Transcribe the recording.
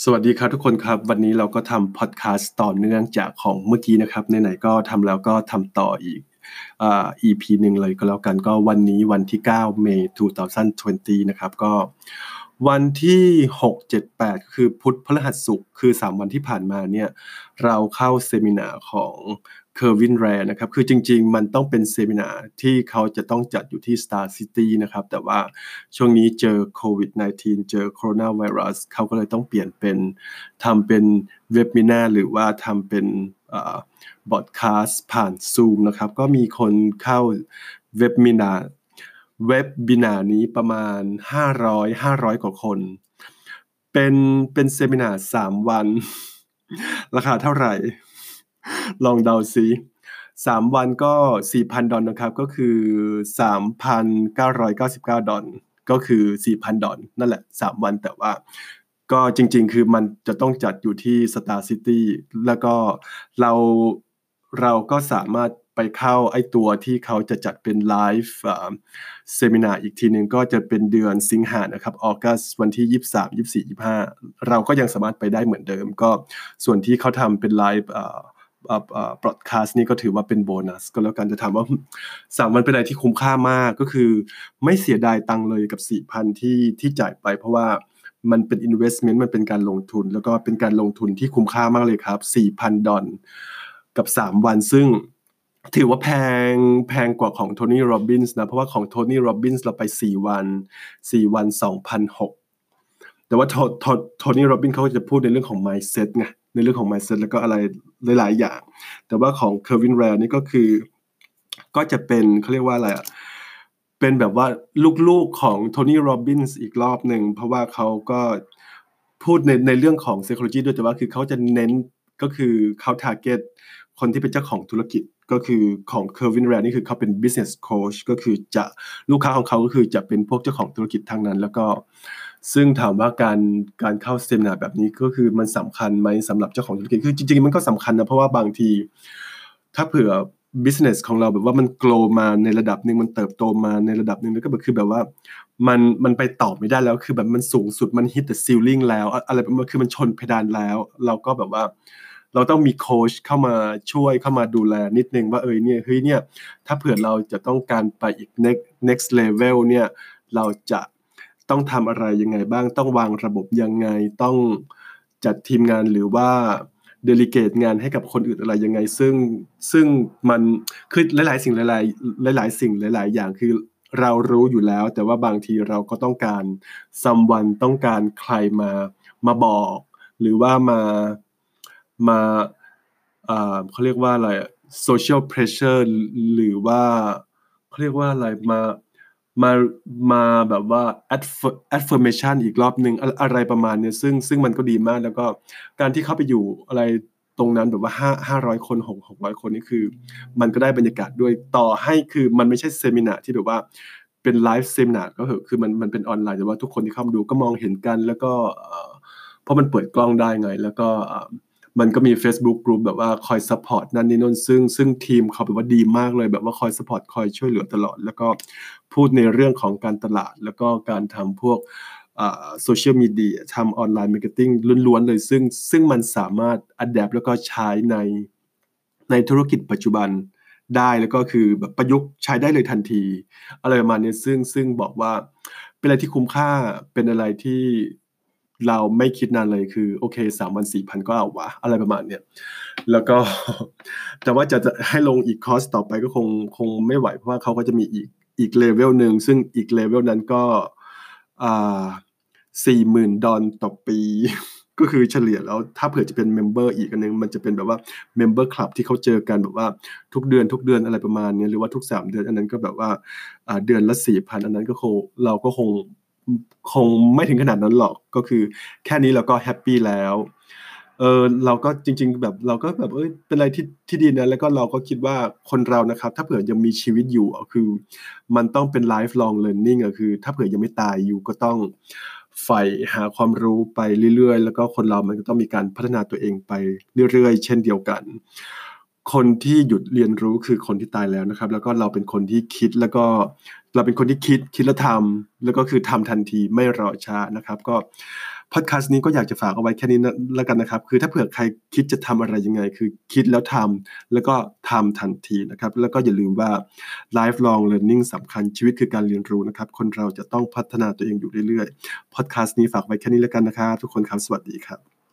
สวัสดีครับทุกคนครับ วันนี้เราก็ทำพอดแคสต์ต่อเนื่องจากของเมื่อกี้นะครับไหนๆก็ทำแล้วก็ทำต่ออีกอ่า EP หนึ่งเลยก็แล้วกันก็วันนี้วันที่ 9 เมษายน 2020 นะครับก็ วันที่ 6 7 8 คือพุธพฤหัสศุกร์คือ 3 วันที่ผ่านมาเนี่ยเราเข้า seminar ของ Kerwin Rae นะครับ คือจริงๆ มันต้องเป็น seminar ที่เขาจะต้องจัดอยู่ที่ Star City นะครับ แต่ว่าช่วงนี้เจอโควิด -19 เจอโคโรนาไวรัสเขาก็เลยต้องเปลี่ยนเป็นทำเป็นเว็บมินาหรือว่าทำเป็นบอดคาสต์ผ่าน Zoom นะครับ ก็มีคนเข้าเว็บมินา เว็บบินานี้ประมาณ 500 500 กว่าคน เป็นเป็นเซมินา3วัน ราคาเท่าไหร่ ลองเดาซิสามวันก็ 4,000 ดอลนะครับ ก็คือ 3,999 ดอลก็คือ 4,000 ดอลนั่นแหละ 3 วันแต่ว่าก็จริงๆ คือมันจะต้องจัดอยู่ที่ Star City แล้วก็เราเราก็สามารถ ไปเข้าไอ้ตัวที่เขาจะจัดเป็นไลฟ์เซมินาอีกทีหนึ่งก็จะเป็นเดือนสิงหานะครับออกัสวันที่ 23 24 25 เราก็ยังสามารถไปได้เหมือนเดิม ก็ส่วนที่เขาทำเป็น live broadcast นี่ก็ถือว่าเป็นโบนัส ก็แล้วกันจะถามว่าสามวันเป็นอะไรที่คุ้มค่ามากก็คือ ไม่เสียดายตังเลยกับ 4,000 ที่ที่จ่ายไปเพราะว่ามันเป็น investment มันเป็นการลงทุน แล้วก็เป็นการลงทุนที่คุ้มค่ามากเลยครับ 4,000 ดอลกับ 3 วันซึ่ง ถือว่าแพงแพงกว่าของ Tony Robbins นะ เพราะว่าของ Tony Robbins เราไป 4 วัน 4 วัน 2,006 แต่ว่า Tony Robbins เขาจะพูดในเรื่องของ mindset ไงในเรื่องของ mindset แล้วก็อะไรหลาย ๆ อย่าง แต่ว่าของ Kerwin Rae นี่ก็คือ ก็จะเป็นเขาเรียกว่าอะไรอะเป็นแบบว่าลูก ๆ ของ Tony Robbins อีกรอบหนึ่ง เพราะว่าเขาก็พูดในในเรื่องของ psychology ด้วยแต่ว่าคือเขาจะเน้นก็คือเขา target คนที่เป็นเจ้าของธุรกิจ ก็คือของ Kerwin Rae นี่คือเขาเป็น business coach ก็คือจะลูกค้าของเขาก็คือจะเป็นพวกเจ้าของธุรกิจทั้งนั้น แล้วก็ซึ่งถามว่าการการเข้าเซมินาแบบนี้ก็คือมันสำคัญไหมสำหรับเจ้าของธุรกิจคือจริงๆมันก็สำคัญนะเพราะว่าบางที ถ้าเผื่อ business ของเราแบบว่ามันโกลมาในระดับหนึ่งมันเติบโตมาในระดับหนึ่งแล้วก็แบบคือแบบว่ามันมันไปต่อไม่ได้แล้วคือแบบมันสูงสุดมันฮิตแต่ซีลลิงแล้ว อะไรมันคือมันชนเพดานแล้ว เราก็แบบว่า เราต้องมีโค้ชเข้ามาช่วยเข้ามาดูแลนิดนึงว่าเออเนี่ยเฮ้ยเนี่ยถ้าเผื่อเราจะต้องการไปอีก next next level เนี่ยเราจะต้องทำอะไรยังไงบ้างต้องวางระบบยังไงต้องจัดทีมงานหรือว่าเดลิเกตงานให้กับคนอื่นอะไรยังไง ซึ่งซึ่งมันคือหลาย ๆ สิ่งหลาย ๆ หลาย ๆ สิ่งหลาย ๆ อย่างคือเรารู้อยู่แล้ว แต่ว่าบางทีเราก็ต้องการซัมวันต้องการใครมามาบอก หรือว่ามา มาเขาเรียกว่าอะไร social pressure หรือว่าเขาเรียกว่าอะไรมามามาแบบว่า affirmation อีกรอบหนึ่งอะไรประมาณนี้ซึ่งซึ่งมันก็ดีมากแล้วก็การที่เข้าไปอยู่อะไรตรงนั้นแบบว่าห้าห้าร้อยคนหกหกร้อยคนนี่คือ มันก็ได้บรรยากาศด้วยต่อให้คือมันไม่ใช่เซมินาที่แบบว่าเป็นไลฟ์เซมินาก็เหอะคือมันมันเป็นออนไลน์แต่ว่าทุกคนที่เข้ามาดูก็มองเห็นกัน แล้วก็เพราะมันเปิดกล้องได้ไง แล้วก็ มันก็มี Facebook กลุ่มแบบว่าคอย support นั่นนี่นั่นซึ่งซึ่งทีมเขาแบบว่าดีมากเลยแบบว่าคอย support คอยช่วยเหลือตลอด แล้วก็พูดในเรื่องของการตลาด แล้วก็การทำพวกโซเชียลมีเดียทำ online marketing ล้วน ๆ เลย ซึ่งซึ่งมันสามารถ adapt แล้วก็ใช้ในในธุรกิจปัจจุบันได้แล้วก็คือแบบประยุกต์ใช้ได้เลยทันที อะไรประมาณนี้ซึ่งซึ่งบอกว่าเป็นอะไรที่คุ้มค่าเป็นอะไรที่ เราไม่คิดนานเลยคือโอเคสามวันสี่พันก็เอาวะอะไรประมาณเนี้ยแล้วก็แต่ว่าจะจะให้ลงอีกคอร์สต่อไปก็คงคงไม่ไหวเพราะว่าเขาก็จะมีอีกอีกเลเวลหนึ่งซึ่งอีกเลเวลนั้นก็อ่าสี่หมื่นดอลต่อปี ก็คือเฉลี่ยแล้วถ้าเผื่อจะเป็น member อีกอันนึงมันจะเป็นแบบว่า member club ที่เขาเจอกันแบบว่าทุกเดือนทุกเดือนอะไรประมาณนี้หรือว่าทุกสามเดือนอันนั้นก็แบบว่าเดือนละสี่พันอันนั้นก็คงเราก็คง คงไม่ถึงขนาดนั้นหรอกก็คือ แค่นี้เราก็แฮปปี้แล้วเออเราก็จริง ๆ แบบเราก็แบบเอ้ยเป็นอะไรที่ที่ดีนะแล้วก็เราก็คิดว่าคนเรานะครับ ถ้าเผื่อยังมีชีวิตอยู่คือ มันต้องเป็น life long learning อะคือ ถ้าเผื่อยังไม่ตายอยู่ก็ต้องใฝ่หาความรู้ไปเรื่อยๆ แล้วก็คนเรามันก็ต้องมีการพัฒนาตัวเองไปเรื่อยๆ เช่นเดียวกัน คนที่หยุดเรียนรู้คือคนที่ตายแล้วนะครับ แล้วก็เราเป็นคนที่คิดแล้วก็เราเป็นคนที่คิดคิดแล้วทำแล้วก็คือทำทันทีไม่รอช้านะครับ ก็พอดแคสต์นี้ก็อยากจะฝากเอาไว้แค่นี้แล้วกันนะครับ คือถ้าเผื่อใครคิดจะทำอะไรยังไง คือคิดแล้วทำแล้วก็ทำทันทีนะครับ แล้วก็อย่าลืมว่า lifelong learning สำคัญชีวิตคือการเรียนรู้นะครับ คนเราจะต้องพัฒนาตัวเองอยู่เรื่อยๆพอดแคสต์นี้ฝากไว้แค่นี้แล้วกันนะครับทุกคนครับสวัสดีครับ